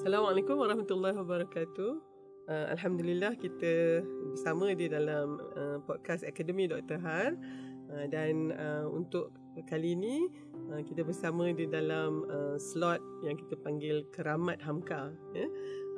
Assalamualaikum warahmatullahi wabarakatuh. Uh, Alhamdulillah kita bersama di dalam uh, podcast Akademi Dr. Har uh, dan uh, untuk kali ini uh, kita bersama di dalam uh, slot yang kita panggil Keramat Hamka ya.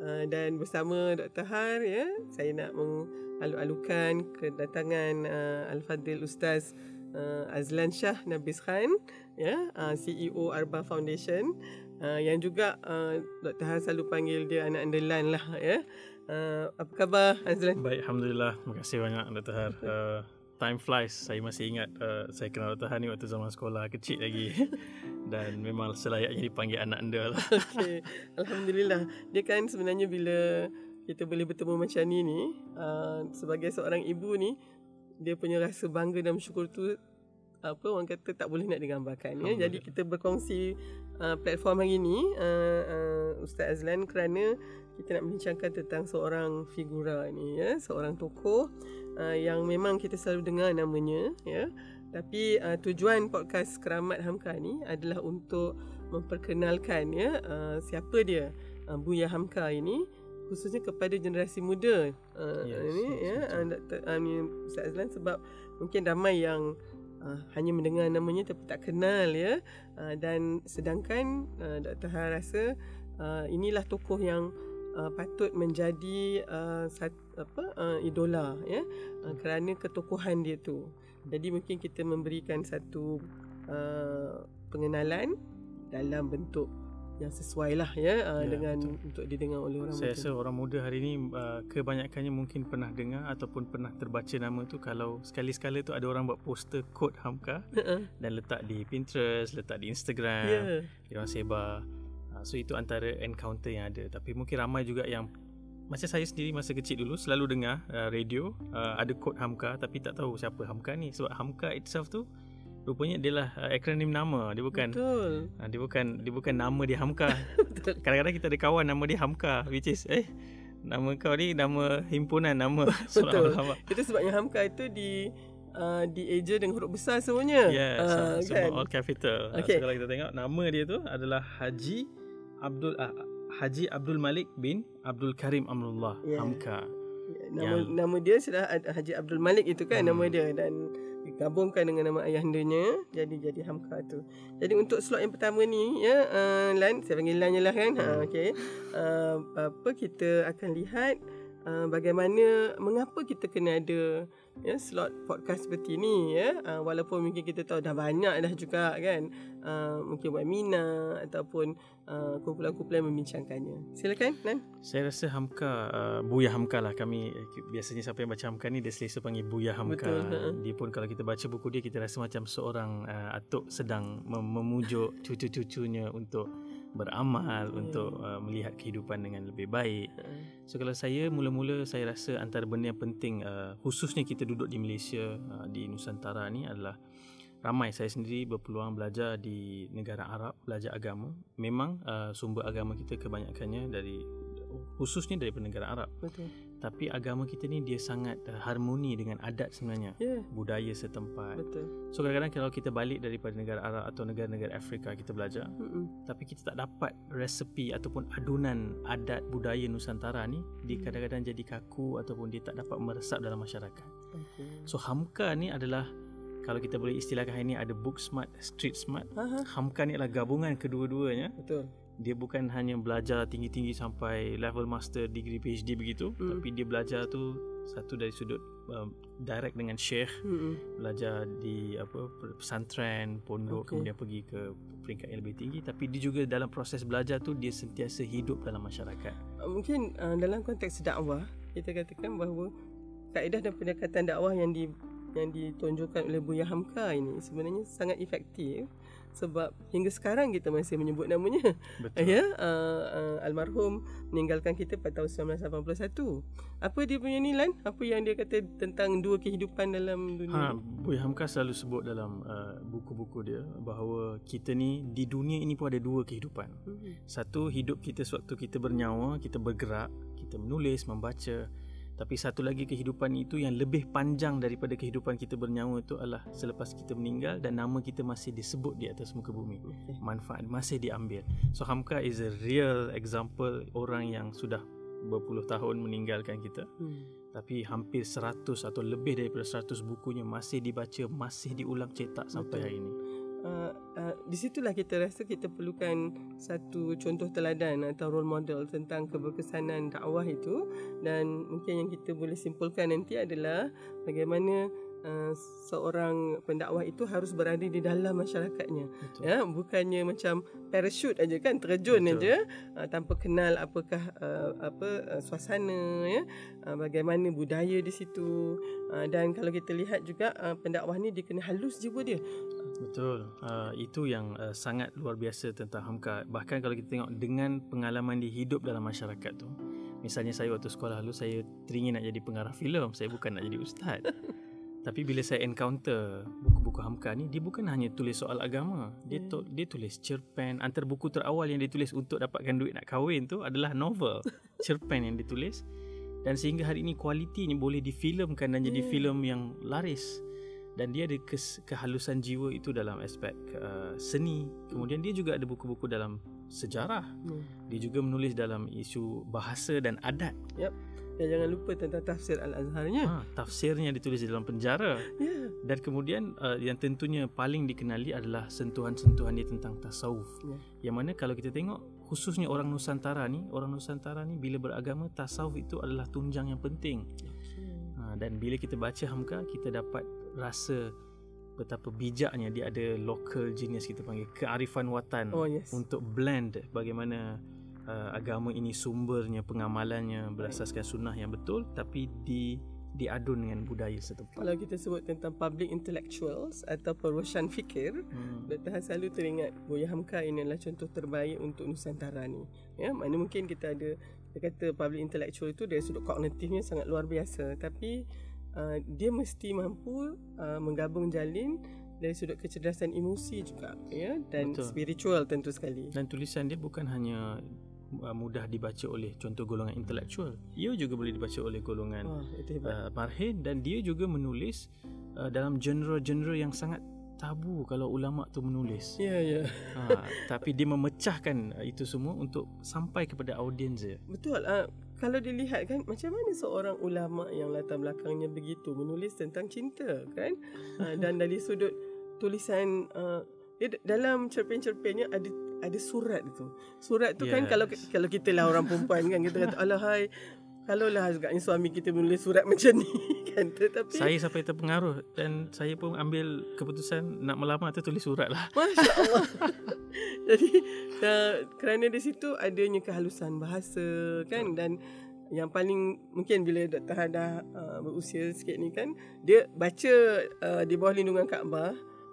Uh, dan bersama Dr. Har ya, saya nak mengalu-alukan kedatangan uh, Al-Fadil Ustaz uh, Azlan Shah Nabis Khan ya, uh, CEO Arba Foundation uh, yang juga uh, Dr. Har selalu panggil dia anak andalan lah ya. Uh, apa khabar Azlan? Baik, Alhamdulillah. Terima kasih banyak Dr. Har. Uh, time flies. Saya masih ingat uh, saya kenal Dr. Har ni waktu zaman sekolah kecil lagi. Dan memang selayaknya dipanggil anak anda lah. Okay. Alhamdulillah. Dia kan sebenarnya bila kita boleh bertemu macam ni ni, uh, sebagai seorang ibu ni, dia punya rasa bangga dan bersyukur tu apa orang kata tak boleh nak digambarkan ya. Jadi kita berkongsi uh, platform hari ini uh, uh, Ustaz Azlan kerana kita nak membincangkan tentang seorang figura ni ya, seorang tokoh uh, yang memang kita selalu dengar namanya ya. Tapi uh, tujuan podcast Keramat Hamka ni adalah untuk memperkenalkan ya uh, siapa dia uh, Buya Hamka ini khususnya kepada generasi muda uh, Yes, ini yes, ya betul. uh, Dr. uh, ni Ustaz Azlan sebab mungkin ramai yang uh, hanya mendengar namanya tapi tak kenal ya uh, dan sedangkan uh, Dr. Ha rasa uh, inilah tokoh yang uh, patut menjadi uh, sat, apa uh, idola ya uh, kerana ketokohan dia tu. Jadi mungkin kita memberikan satu uh, pengenalan dalam bentuk yang sesuai lah ya, uh, Ya, dengan untuk didengar oleh orang Saya muda. rasa orang muda hari ni uh, kebanyakannya mungkin pernah dengar ataupun pernah terbaca nama tu kalau sekali-sekala tu ada orang buat poster kod Hamka Uh-uh. dan letak di Pinterest, letak di Instagram, dia orang sebar. Uh, so itu antara encounter yang ada. Tapi mungkin ramai juga yang macam saya sendiri masa kecil dulu selalu dengar uh, radio uh, ada kod Hamka tapi tak tahu siapa Hamka ni sebab Hamka itself tu rupanya dia lah uh, akronim nama dia bukan Betul. uh, dia bukan dia bukan nama dia Hamka kadang-kadang kita ada kawan nama dia Hamka which is eh nama kau ni nama himpunan nama Betul. Itu sebabnya Hamka itu di uh, di eja dengan huruf besar semuanya. Yes, Ah, uh, semua kan? all capital. Uh, Okay. so kalau kita tengok nama dia tu adalah Haji Abdul uh, Haji Abdul Malik bin Abdul Karim Amrullah Yeah. Hamka. Nama Yang- nama dia sudah Haji Abdul Malik itu kan Hmm. nama dia dan digabungkan dengan nama ayahandanya jadi jadi Hamka tu. Jadi untuk slot yang pertama ni ya uh, Lan saya panggil Lan je lah kan. Ha Hmm. okey. Uh, apa kita akan lihat uh, bagaimana mengapa kita kena ada ya slot podcast seperti ni ya uh, walaupun mungkin kita tahu dah banyak dah juga kan uh, mungkin webinar ataupun uh, kumpulan-kumpulan membincangkannya. Silakan Lan. Saya rasa Hamka uh, Buya Hamka lah kami biasanya siapa yang baca Hamka ni dia selesa panggil Buya Hamka. Betul, ha. Dia pun kalau kita baca buku dia kita rasa macam seorang uh, atuk sedang mem- memujuk cucu-cucunya untuk beramal Ya. untuk uh, melihat kehidupan dengan lebih baik. Uh, So kalau saya mula-mula saya rasa antara benda yang penting uh, khususnya kita duduk di Malaysia uh, di Nusantara ni adalah ramai saya sendiri berpeluang belajar di negara Arab belajar agama. Memang uh, sumber agama kita kebanyakannya dari khususnya daripada negara Arab. betul. Tapi agama kita ni dia sangat uh, harmoni dengan adat sebenarnya, Ya, budaya setempat. betul. So kadang-kadang kalau kita balik daripada negara Arab atau negara-negara Afrika kita belajar, Mm-mm. tapi kita tak dapat resepi ataupun adunan adat budaya Nusantara ni dia kadang-kadang jadi kaku ataupun dia tak dapat meresap dalam masyarakat. Okay. So Hamka ni adalah kalau kita boleh istilahkan hari ni ada book smart, street smart. Aha, Hamka ni adalah gabungan kedua-duanya. betul. Dia bukan hanya belajar tinggi-tinggi sampai level master degree PhD begitu, Hmm. tapi dia belajar tu satu dari sudut um, direct dengan syekh Mm-mm. belajar di apa pesantren, pondok Okey. kemudian pergi ke peringkat yang lebih tinggi tapi dia juga dalam proses belajar tu dia sentiasa hidup dalam masyarakat. Uh, Mungkin uh, dalam konteks dakwah kita katakan bahawa kaedah dan pendekatan dakwah yang di yang ditunjukkan oleh Buya Hamka ini sebenarnya sangat efektif sebab hingga sekarang kita masih menyebut namanya. Betul. Ya, uh, uh, almarhum meninggalkan kita pada tahun 1981. Apa dia punya ni Lan? Apa yang dia kata tentang dua kehidupan dalam dunia? Ha, Boy Hamka selalu sebut dalam uh, buku-buku dia bahawa kita ni di dunia ini pun ada dua kehidupan. Hmm. Satu hidup kita sewaktu kita bernyawa, kita bergerak, kita menulis, membaca Tapi satu lagi kehidupan itu yang lebih panjang daripada kehidupan kita bernyawa itu adalah selepas kita meninggal dan nama kita masih disebut di atas muka bumi. Okay. Manfaat masih diambil. So Hamka is a real example orang yang sudah berpuluh tahun meninggalkan kita. Hmm. Tapi hampir 100 atau lebih daripada 100 bukunya masih dibaca, masih diulang cetak sampai Betul. hari ini. Uh, uh, di situlah kita rasa kita perlukan satu contoh teladan atau role model tentang keberkesanan dakwah itu. Dan mungkin yang kita boleh simpulkan nanti adalah bagaimana uh, seorang pendakwah itu harus berada di dalam masyarakatnya Betul. ya bukannya macam parachute aja kan terjun Betul. aja uh, tanpa kenal apakah uh, apa uh, suasana ya uh, bagaimana budaya di situ uh, dan kalau kita lihat juga uh, pendakwah ni dia kena halus jiwa dia Betul. Uh, itu yang uh, sangat luar biasa tentang Hamka. Bahkan kalau kita tengok dengan pengalaman dia hidup dalam masyarakat tu. Misalnya saya waktu sekolah dulu saya teringin nak jadi pengarah filem, saya bukan nak jadi ustaz. Tapi bila saya encounter buku-buku Hamka ni, dia bukan hanya tulis soal agama. Dia tu, dia tulis cerpen. Antara buku terawal yang dia tulis untuk dapatkan duit nak kahwin tu adalah novel. cerpen yang ditulis. Dan sehingga hari ini kualitinya boleh difilmkan dan jadi Yeah. filem yang laris dan dia ada kes, kehalusan jiwa itu dalam aspek uh, seni kemudian dia juga ada buku-buku dalam sejarah hmm. dia juga menulis dalam isu bahasa dan adat Dan jangan lupa tentang tafsir Al-Azharnya. ha, tafsirnya ditulis di dalam penjara Ya. dan kemudian uh, yang tentunya paling dikenali adalah sentuhan-sentuhan dia tentang tasawuf Ya. yang mana kalau kita tengok khususnya orang Nusantara ni orang Nusantara ni bila beragama tasawuf itu adalah tunjang yang penting Ha, dan bila kita baca Hamka kita dapat rasa betapa bijaknya dia ada local genius kita panggil kearifan watan Oh yes. untuk blend bagaimana uh, agama ini sumbernya pengamalannya berasaskan sunnah yang betul tapi di diadun dengan budaya setempat. Kalau kita sebut tentang public intellectuals atau perwusian fikir, Hmm. Dr. Han selalu teringat Buya Hamka ini adalah contoh terbaik untuk Nusantara ni. Ya, mana mungkin kita ada dia kata public intellectual itu dari sudut kognitifnya sangat luar biasa tapi uh, dia mesti mampu uh, menggabung jalin dari sudut kecerdasan emosi juga ya dan Betul. spiritual tentu sekali. Dan tulisan dia bukan hanya uh, mudah dibaca oleh contoh golongan intelektual. Ia juga boleh dibaca oleh golongan hebat. uh, marhin dan dia juga menulis uh, dalam genre-genre yang sangat tabu kalau ulama tu menulis. Ya, ya. ha, tapi dia memecahkan uh, itu semua untuk sampai kepada audiens dia. Betul. Uh, kalau dilihat kan macam mana seorang ulama yang latar belakangnya begitu menulis tentang cinta kan uh, dan dari sudut tulisan uh, dia dalam cerpen-cerpennya ada ada surat tu. Surat tu kan Yes. kalau kalau kita lah orang perempuan kan kita kata alahai kalau lah agaknya suami kita menulis surat macam ni kan tetapi Saya sampai terpengaruh dan saya pun ambil keputusan nak melamar tu tulis surat lah. Masya Allah. Jadi uh, kerana di situ adanya kehalusan bahasa kan dan yang paling mungkin bila Dr. Hada uh, berusia sikit ni kan dia baca uh, di bawah lindungan Kaabah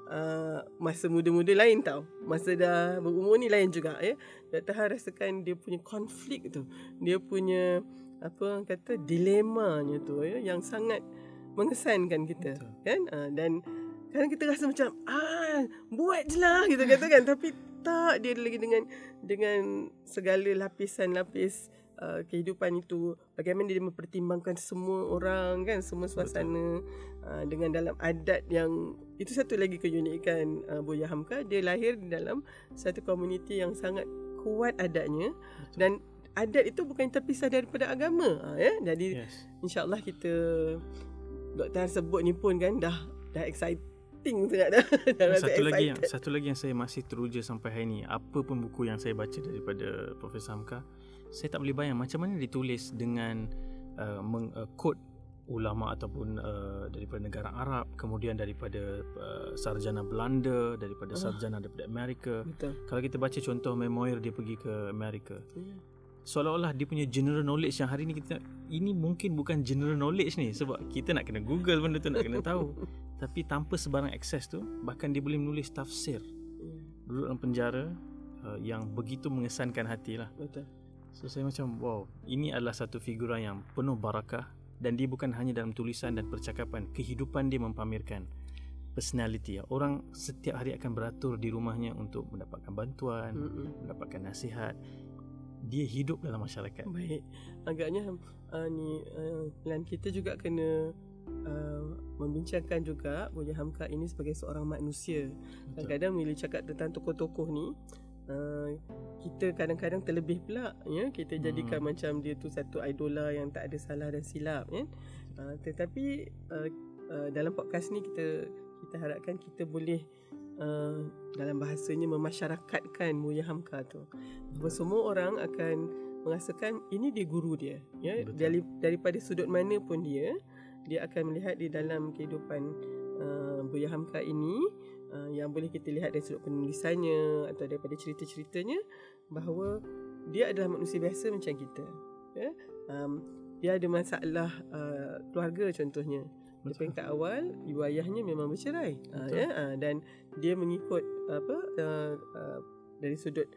uh, masa muda-muda lain tau. Masa dah berumur ni lain juga ya. Dr. Han rasakan dia punya konflik tu. Dia punya apa orang kata dilemanya tu ya yang sangat mengesankan kita Betul. kan uh, dan Kadang kita rasa macam ah buat je lah kita kata kan tapi tak dia lagi dengan dengan segala lapisan-lapis uh, kehidupan itu bagaimana dia mempertimbangkan semua orang kan semua suasana uh, dengan dalam adat yang itu satu lagi keunikan uh, Buya Hamka dia lahir di dalam satu komuniti yang sangat kuat adatnya Betul. dan adat itu bukan terpisah daripada agama uh, ya jadi Yes. InsyaAllah kita Doktor sebut ni pun kan dah dah exciting sangat dah. dah satu lagi yang excited. satu lagi yang saya masih teruja sampai hari ni, apa pun buku yang saya baca daripada Profesor Hamka, saya tak boleh bayang macam mana ditulis dengan uh, meng, uh, ulama ataupun uh, daripada negara Arab, kemudian daripada uh, sarjana Belanda, daripada Ah. sarjana daripada Amerika. Betul. Kalau kita baca contoh memoir dia pergi ke Amerika, Ya. seolah-olah dia punya general knowledge yang hari ni kita ini mungkin bukan general knowledge ni sebab kita nak kena google benda tu nak kena tahu tapi tanpa sebarang akses tu bahkan dia boleh menulis tafsir Ya, duduk dalam penjara uh, yang begitu mengesankan hati lah Betul. So saya macam wow ini adalah satu figura yang penuh barakah dan dia bukan hanya dalam tulisan dan percakapan kehidupan dia mempamerkan personality orang setiap hari akan beratur di rumahnya untuk mendapatkan bantuan Mm-mm. mendapatkan nasihat dia hidup dalam masyarakat. Baik. Agaknya uh, ni uh, Lan kita juga kena uh, membincangkan juga Buya Hamka ini sebagai seorang manusia. Kadang-kadang bila cakap tentang tokoh-tokoh ni uh, kita kadang-kadang terlebih pula ya kita jadikan hmm. macam dia tu satu idola yang tak ada salah dan silap ya. Uh, tetapi uh, uh, dalam podcast ni kita kita harapkan kita boleh uh, dalam bahasanya memasyarakatkan Buya Hamka tu. Bahawa semua orang akan merasakan ini dia guru dia. Ya, dari daripada sudut mana pun dia, dia akan melihat di dalam kehidupan uh, Buya Hamka ini uh, yang boleh kita lihat dari sudut penulisannya atau daripada cerita-ceritanya bahawa dia adalah manusia biasa macam kita. Ya. Um, dia ada masalah uh, keluarga contohnya. Di peringkat awal ibu ayahnya memang bercerai uh, ya uh, dan dia mengikut apa uh, uh, dari sudut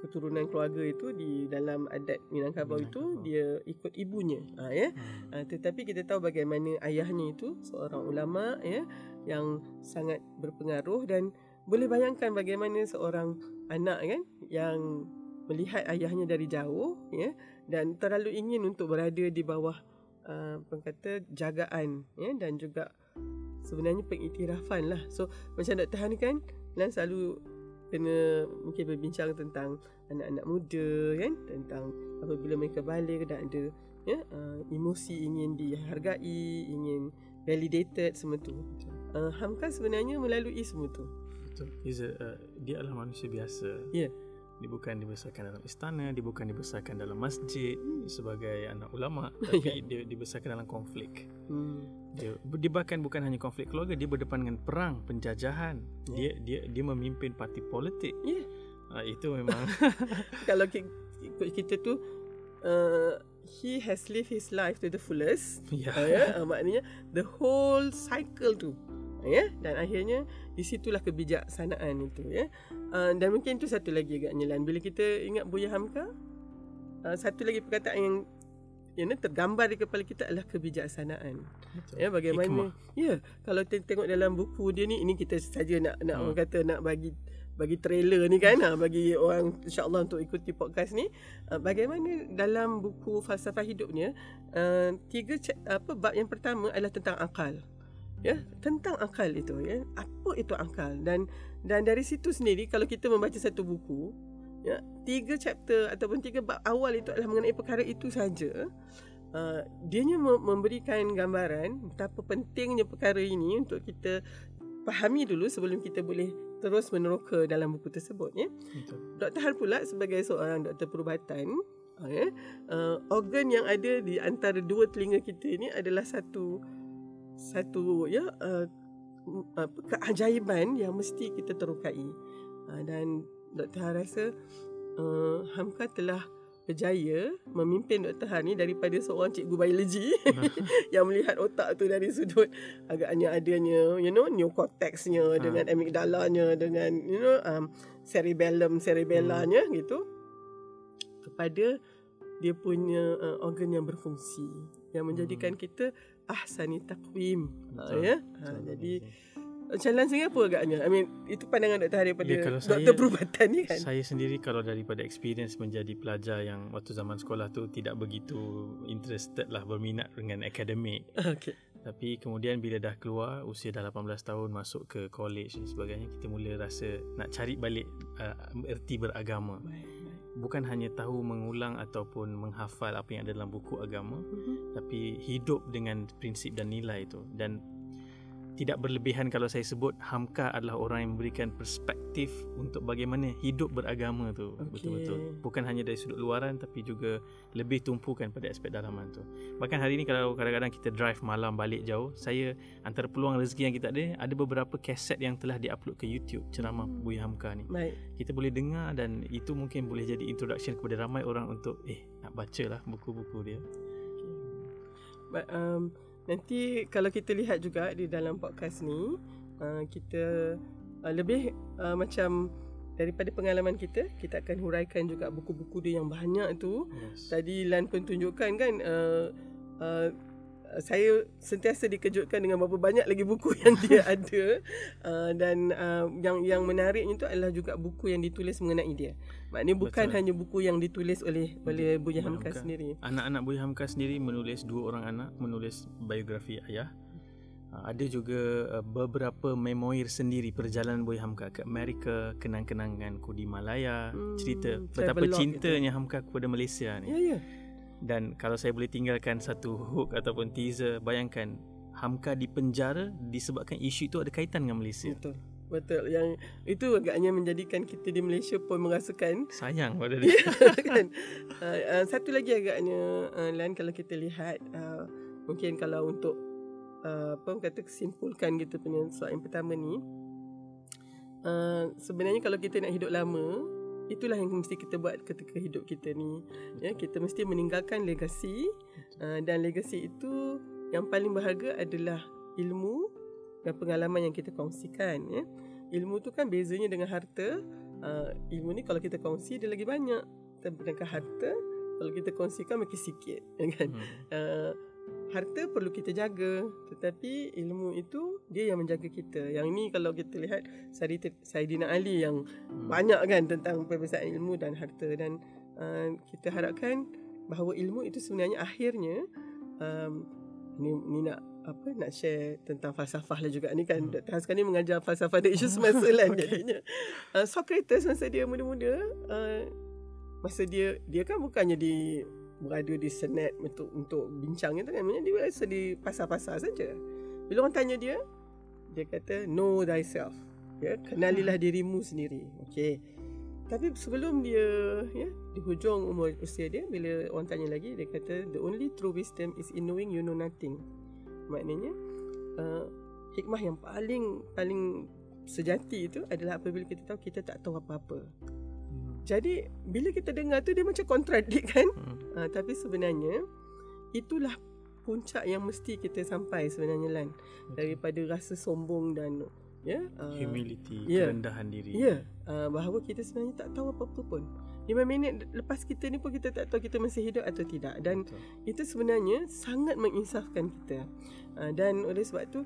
keturunan keluarga itu di dalam adat Minangkabau itu dia ikut ibunya uh, ya hmm. uh, tetapi kita tahu bagaimana ayahnya itu seorang ulama ya yang sangat berpengaruh dan boleh bayangkan bagaimana seorang anak kan yang melihat ayahnya dari jauh ya dan terlalu ingin untuk berada di bawah uh, kata jagaan ya dan juga sebenarnya pengiktirafan lah so macam Dr. Han kan Lan selalu kena mungkin berbincang tentang anak-anak muda kan tentang apabila mereka balik dan ada ya uh, emosi ingin dihargai ingin validated semua tu uh, Hamka sebenarnya melalui semua tu betul Iza, uh, dia adalah manusia biasa ya yeah. Dia bukan dibesarkan dalam istana, dia bukan dibesarkan dalam masjid hmm. sebagai anak ulama, tapi dia dibesarkan dalam konflik. Hmm. Dia, dia bahkan bukan hanya konflik keluarga, dia berdepan dengan perang, penjajahan. Yeah. Dia dia dia memimpin parti politik. Yeah. Uh, itu memang kalau kita, kita tu uh, he has lived his life to the fullest. Yeah. Uh, ya, uh, maknanya the whole cycle tu ya dan akhirnya di situlah kebijaksanaan itu ya uh, dan mungkin itu satu lagi agaknya lan bila kita ingat Buya Hamka uh, satu lagi perkataan yang yang tergambar di kepala kita adalah kebijaksanaan Betul. ya bagaimana Hikmah. ya kalau tengok dalam buku dia ni ini kita saja nak nak hmm. orang kata nak bagi bagi trailer ni kan ha, bagi orang insyaallah untuk ikuti podcast ni uh, bagaimana dalam buku falsafah hidupnya uh, tiga apa bab yang pertama adalah tentang akal ya tentang akal itu ya apa itu akal dan dan dari situ sendiri kalau kita membaca satu buku ya tiga chapter ataupun tiga bab awal itu adalah mengenai perkara itu saja. Uh, dianya memberikan gambaran betapa pentingnya perkara ini untuk kita fahami dulu sebelum kita boleh terus meneroka dalam buku tersebut ya. Dr. Har pula sebagai seorang doktor perubatan uh, ya uh, organ yang ada di antara dua telinga kita ini adalah satu satu ya uh, apa keajaiban yang mesti kita terukai uh, dan Dr. Han rasa uh, Hamka telah berjaya memimpin Dr. Han ni daripada seorang cikgu biologi yang melihat otak tu dari sudut agaknya adanya you know neocortexnya ha. dengan amygdalanya dengan you know um, cerebellum cerebellanya hmm. gitu kepada dia punya uh, organ yang berfungsi yang menjadikan hmm. kita ahsani takwim. Ha, ya. Ha, jadi Jalan sini apa agaknya? I mean, itu pandangan doktor daripada ya, doktor saya, perubatan ni kan? Saya sendiri kalau daripada experience menjadi pelajar yang waktu zaman sekolah tu tidak begitu interested lah berminat dengan akademik. Okay. Tapi kemudian bila dah keluar usia dah 18 tahun masuk ke college dan sebagainya kita mula rasa nak cari balik uh, erti beragama. Bukan hanya tahu mengulang ataupun menghafal apa yang ada dalam buku agama mm-hmm. tapi hidup dengan prinsip dan nilai itu dan tidak berlebihan kalau saya sebut Hamka adalah orang yang memberikan perspektif untuk bagaimana hidup beragama tu okay. betul-betul bukan hanya dari sudut luaran tapi juga lebih tumpukan pada aspek dalaman tu bahkan hari ini kalau kadang-kadang kita drive malam balik jauh saya antara peluang rezeki yang kita ada ada beberapa kaset yang telah diupload ke YouTube ceramah hmm. Buya Hamka ni Baik. kita boleh dengar dan itu mungkin boleh jadi introduction kepada ramai orang untuk eh nak baca lah buku-buku dia okay. But, um, Nanti kalau kita lihat juga di dalam podcast ni uh, kita uh, lebih uh, macam daripada pengalaman kita kita akan huraikan juga buku-buku dia yang banyak tu. Yes. Tadi Lan pun tunjukkan kan uh, uh, saya sentiasa dikejutkan dengan berapa banyak lagi buku yang dia ada uh, dan uh, yang yang menariknya itu adalah juga buku yang ditulis mengenai dia. Maknanya bukan Betul. hanya buku yang ditulis oleh oleh Buya Hamka sendiri. Anak-anak Buya Hamka sendiri menulis dua orang anak menulis biografi ayah. Uh, ada juga uh, beberapa memoir sendiri perjalanan Buya Hamka ke Amerika, kenang-kenangan Kudi Malaya, hmm, cerita betapa cintanya itu. Hamka kepada Malaysia ni. Ya yeah, ya. Yeah. Dan kalau saya boleh tinggalkan satu hook ataupun teaser, bayangkan Hamka di penjara disebabkan isu itu ada kaitan dengan Malaysia. Betul. Betul. Yang itu agaknya menjadikan kita di Malaysia pun merasakan sayang pada dia. kan? Uh, uh, satu lagi agaknya uh, lain kalau kita lihat uh, mungkin kalau untuk uh, apa kata kesimpulkan kita punya soalan yang pertama ni uh, sebenarnya kalau kita nak hidup lama itulah yang mesti kita buat ketika hidup kita ni. Ya kita mesti meninggalkan legasi uh, dan legasi itu yang paling berharga adalah ilmu dan pengalaman yang kita kongsikan ya. Ilmu tu kan bezanya dengan harta. Uh, ilmu ni kalau kita kongsi dia lagi banyak. Sedangkan harta kalau kita kongsikan makin sikit kan? Hmm. uh, harta perlu kita jaga tetapi ilmu itu dia yang menjaga kita yang ini kalau kita lihat Saidina Ali yang hmm. banyak kan tentang perbezaan ilmu dan harta dan uh, kita harapkan bahawa ilmu itu sebenarnya akhirnya um, ni, ni nak apa nak share tentang falsafah lah juga ni kan hmm. Dr. Haskan ni mengajar falsafah dan isu semasa lah okay. jadinya uh, Socrates masa dia muda-muda uh, masa dia dia kan bukannya di berada di senet untuk untuk bincang itu kan. Dia biasa di pasar-pasar saja. Bila orang tanya dia dia kata know thyself. Ya kenalilah hmm. dirimu sendiri. Okey. Tapi sebelum dia ya di hujung umur usia dia bila orang tanya lagi dia kata the only true wisdom is in knowing you know nothing. Maknanya uh, hikmah yang paling paling sejati itu adalah apabila kita tahu kita tak tahu apa-apa jadi bila kita dengar tu dia macam kontradik kan? Hmm. Uh, tapi sebenarnya itulah puncak yang mesti kita sampai sebenarnya lan daripada rasa sombong dan ya yeah, uh, humility yeah, kerendahan diri. Ya. Yeah, uh, bahawa kita sebenarnya tak tahu apa-apa pun. 5 minit lepas kita ni pun kita tak tahu kita masih hidup atau tidak dan Betul. itu sebenarnya sangat menginsafkan kita. Uh, dan oleh sebab tu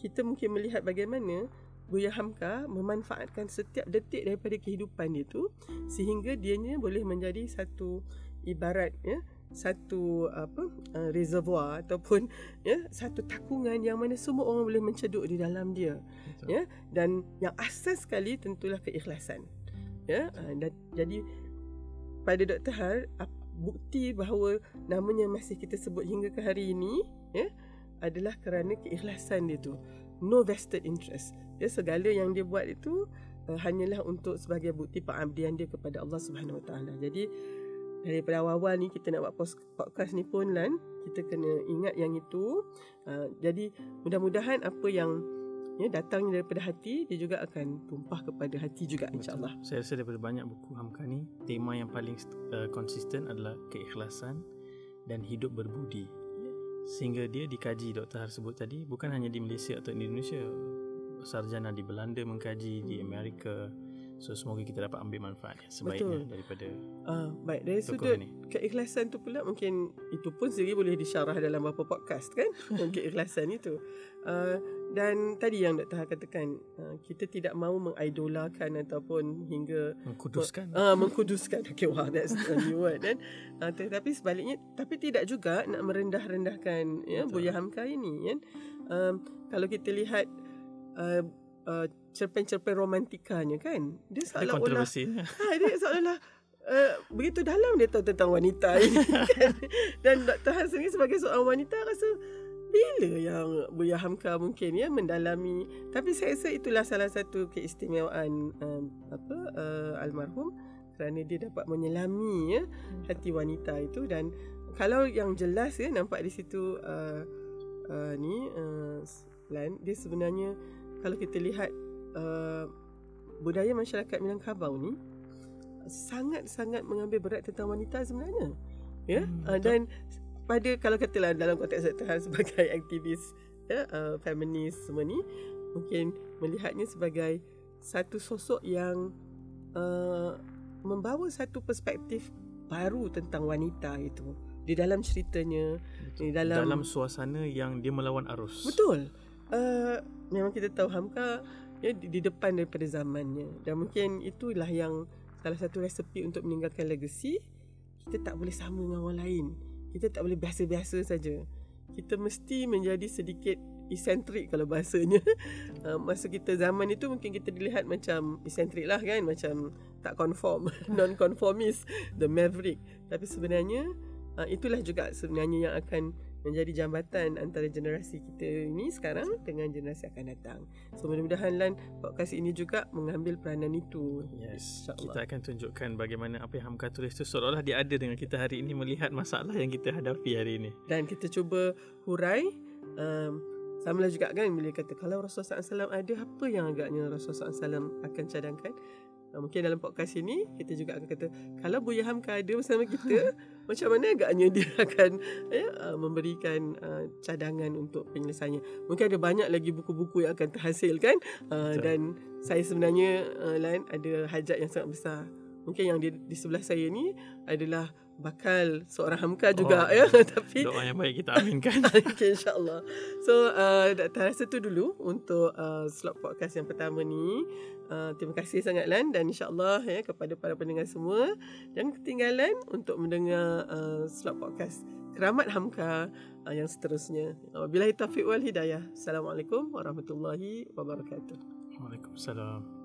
kita mungkin melihat bagaimana Buya Hamka memanfaatkan setiap detik daripada kehidupan dia tu sehingga dianya boleh menjadi satu ibarat ya satu apa uh, reservoir ataupun ya satu takungan yang mana semua orang boleh menceduk di dalam dia Betul. ya. Dan yang asas sekali tentulah keikhlasan ya. Uh, dan jadi pada Dr Har bukti bahawa namanya masih kita sebut hingga ke hari ini ya adalah kerana keikhlasan dia tu. No vested interest ya segala yang dia buat itu uh, hanyalah untuk sebagai bukti pengabdian dia kepada Allah Subhanahu Wa Taala. Jadi daripada awal-awal ni kita nak buat podcast ni pun lan kita kena ingat yang itu. Uh, jadi mudah-mudahan apa yang ya datangnya daripada hati dia juga akan tumpah kepada hati juga insya-Allah. Saya rasa daripada banyak buku Hamka ni tema yang paling uh, konsisten adalah keikhlasan dan hidup berbudi. Ya. Sehingga dia dikaji Dr. Har sebut tadi bukan hanya di Malaysia atau di Indonesia sarjana di Belanda mengkaji di Amerika. So semoga kita dapat ambil manfaat sebaiknya Betul. daripada uh, baik. Dari sudut ini. keikhlasan tu pula mungkin itu pun sendiri boleh disyarah dalam beberapa podcast kan? Keikhlasan itu. Uh, dan tadi yang Dr. Ha katakan uh, kita tidak mahu mengidolakan ataupun hingga mengkuduskan. uh, mengkuduskan. Okay wah that's a new word kan? Uh, tetapi sebaliknya tapi tidak juga nak merendah-rendahkan ya Buya Hamka ini kan? Um, kalau kita lihat uh, uh, cerpen-cerpen romantikanya kan dia seolah-olah ha, dia seolah-olah uh, begitu dalam dia tahu tentang wanita ini kan? dan Dr. Hans ni sebagai seorang wanita rasa bila yang Buya Hamka mungkin ya mendalami tapi saya rasa itulah salah satu keistimewaan um, apa uh, almarhum kerana dia dapat menyelami ya hati wanita itu dan kalau yang jelas ya nampak di situ uh, uh, ni uh, Lan dia sebenarnya kalau kita lihat uh, budaya masyarakat Minangkabau ni sangat-sangat mengambil berat tentang wanita sebenarnya. Ya? Hmm, uh, dan pada kalau katalah dalam konteks saya sebagai aktivis ya uh, feminis semua ni mungkin melihatnya sebagai satu sosok yang uh, membawa satu perspektif baru tentang wanita itu. Di dalam ceritanya, di dalam, dalam suasana yang dia melawan arus. Betul. Uh, memang kita tahu Hamka ya, di, di depan daripada zamannya. Dan mungkin itulah yang salah satu resepi untuk meninggalkan legacy. Kita tak boleh sama dengan orang lain. Kita tak boleh biasa-biasa saja. Kita mesti menjadi sedikit eccentric kalau bahasanya. Uh, masa kita zaman itu mungkin kita dilihat macam eccentric lah kan. Macam tak conform. Non-conformist. The maverick. Tapi sebenarnya uh, itulah juga sebenarnya yang akan menjadi jambatan antara generasi kita ini sekarang dengan generasi akan datang. So mudah-mudahan Lan podcast ini juga mengambil peranan itu. Yes. Kita akan tunjukkan bagaimana apa yang Hamka tulis itu seolah-olah dia ada dengan kita hari ini melihat masalah yang kita hadapi hari ini. Dan kita cuba hurai um, sama lah juga kan bila kata kalau Rasulullah SAW ada apa yang agaknya Rasulullah SAW akan cadangkan mungkin dalam podcast ini kita juga akan kata kalau Buya Hamka ada bersama kita macam mana agaknya dia akan ya, uh, memberikan uh, cadangan untuk penyelesaiannya. Mungkin ada banyak lagi buku-buku yang akan terhasil kan? Uh, dan saya sebenarnya uh, lain ada hajat yang sangat besar. Mungkin yang di, di sebelah saya ni adalah bakal seorang hamka juga oh, ya. Tapi doa yang baik kita aminkan. Okay, insyaallah. So uh, tak rasa tu dulu untuk uh, slot podcast yang pertama ni uh, terima kasih sangat Lan dan insyaallah ya kepada para pendengar semua. Jangan ketinggalan untuk mendengar uh, slot podcast keramat hamka uh, yang seterusnya. Wabillahi taufiq wal hidayah. Assalamualaikum warahmatullahi wabarakatuh. Waalaikumsalam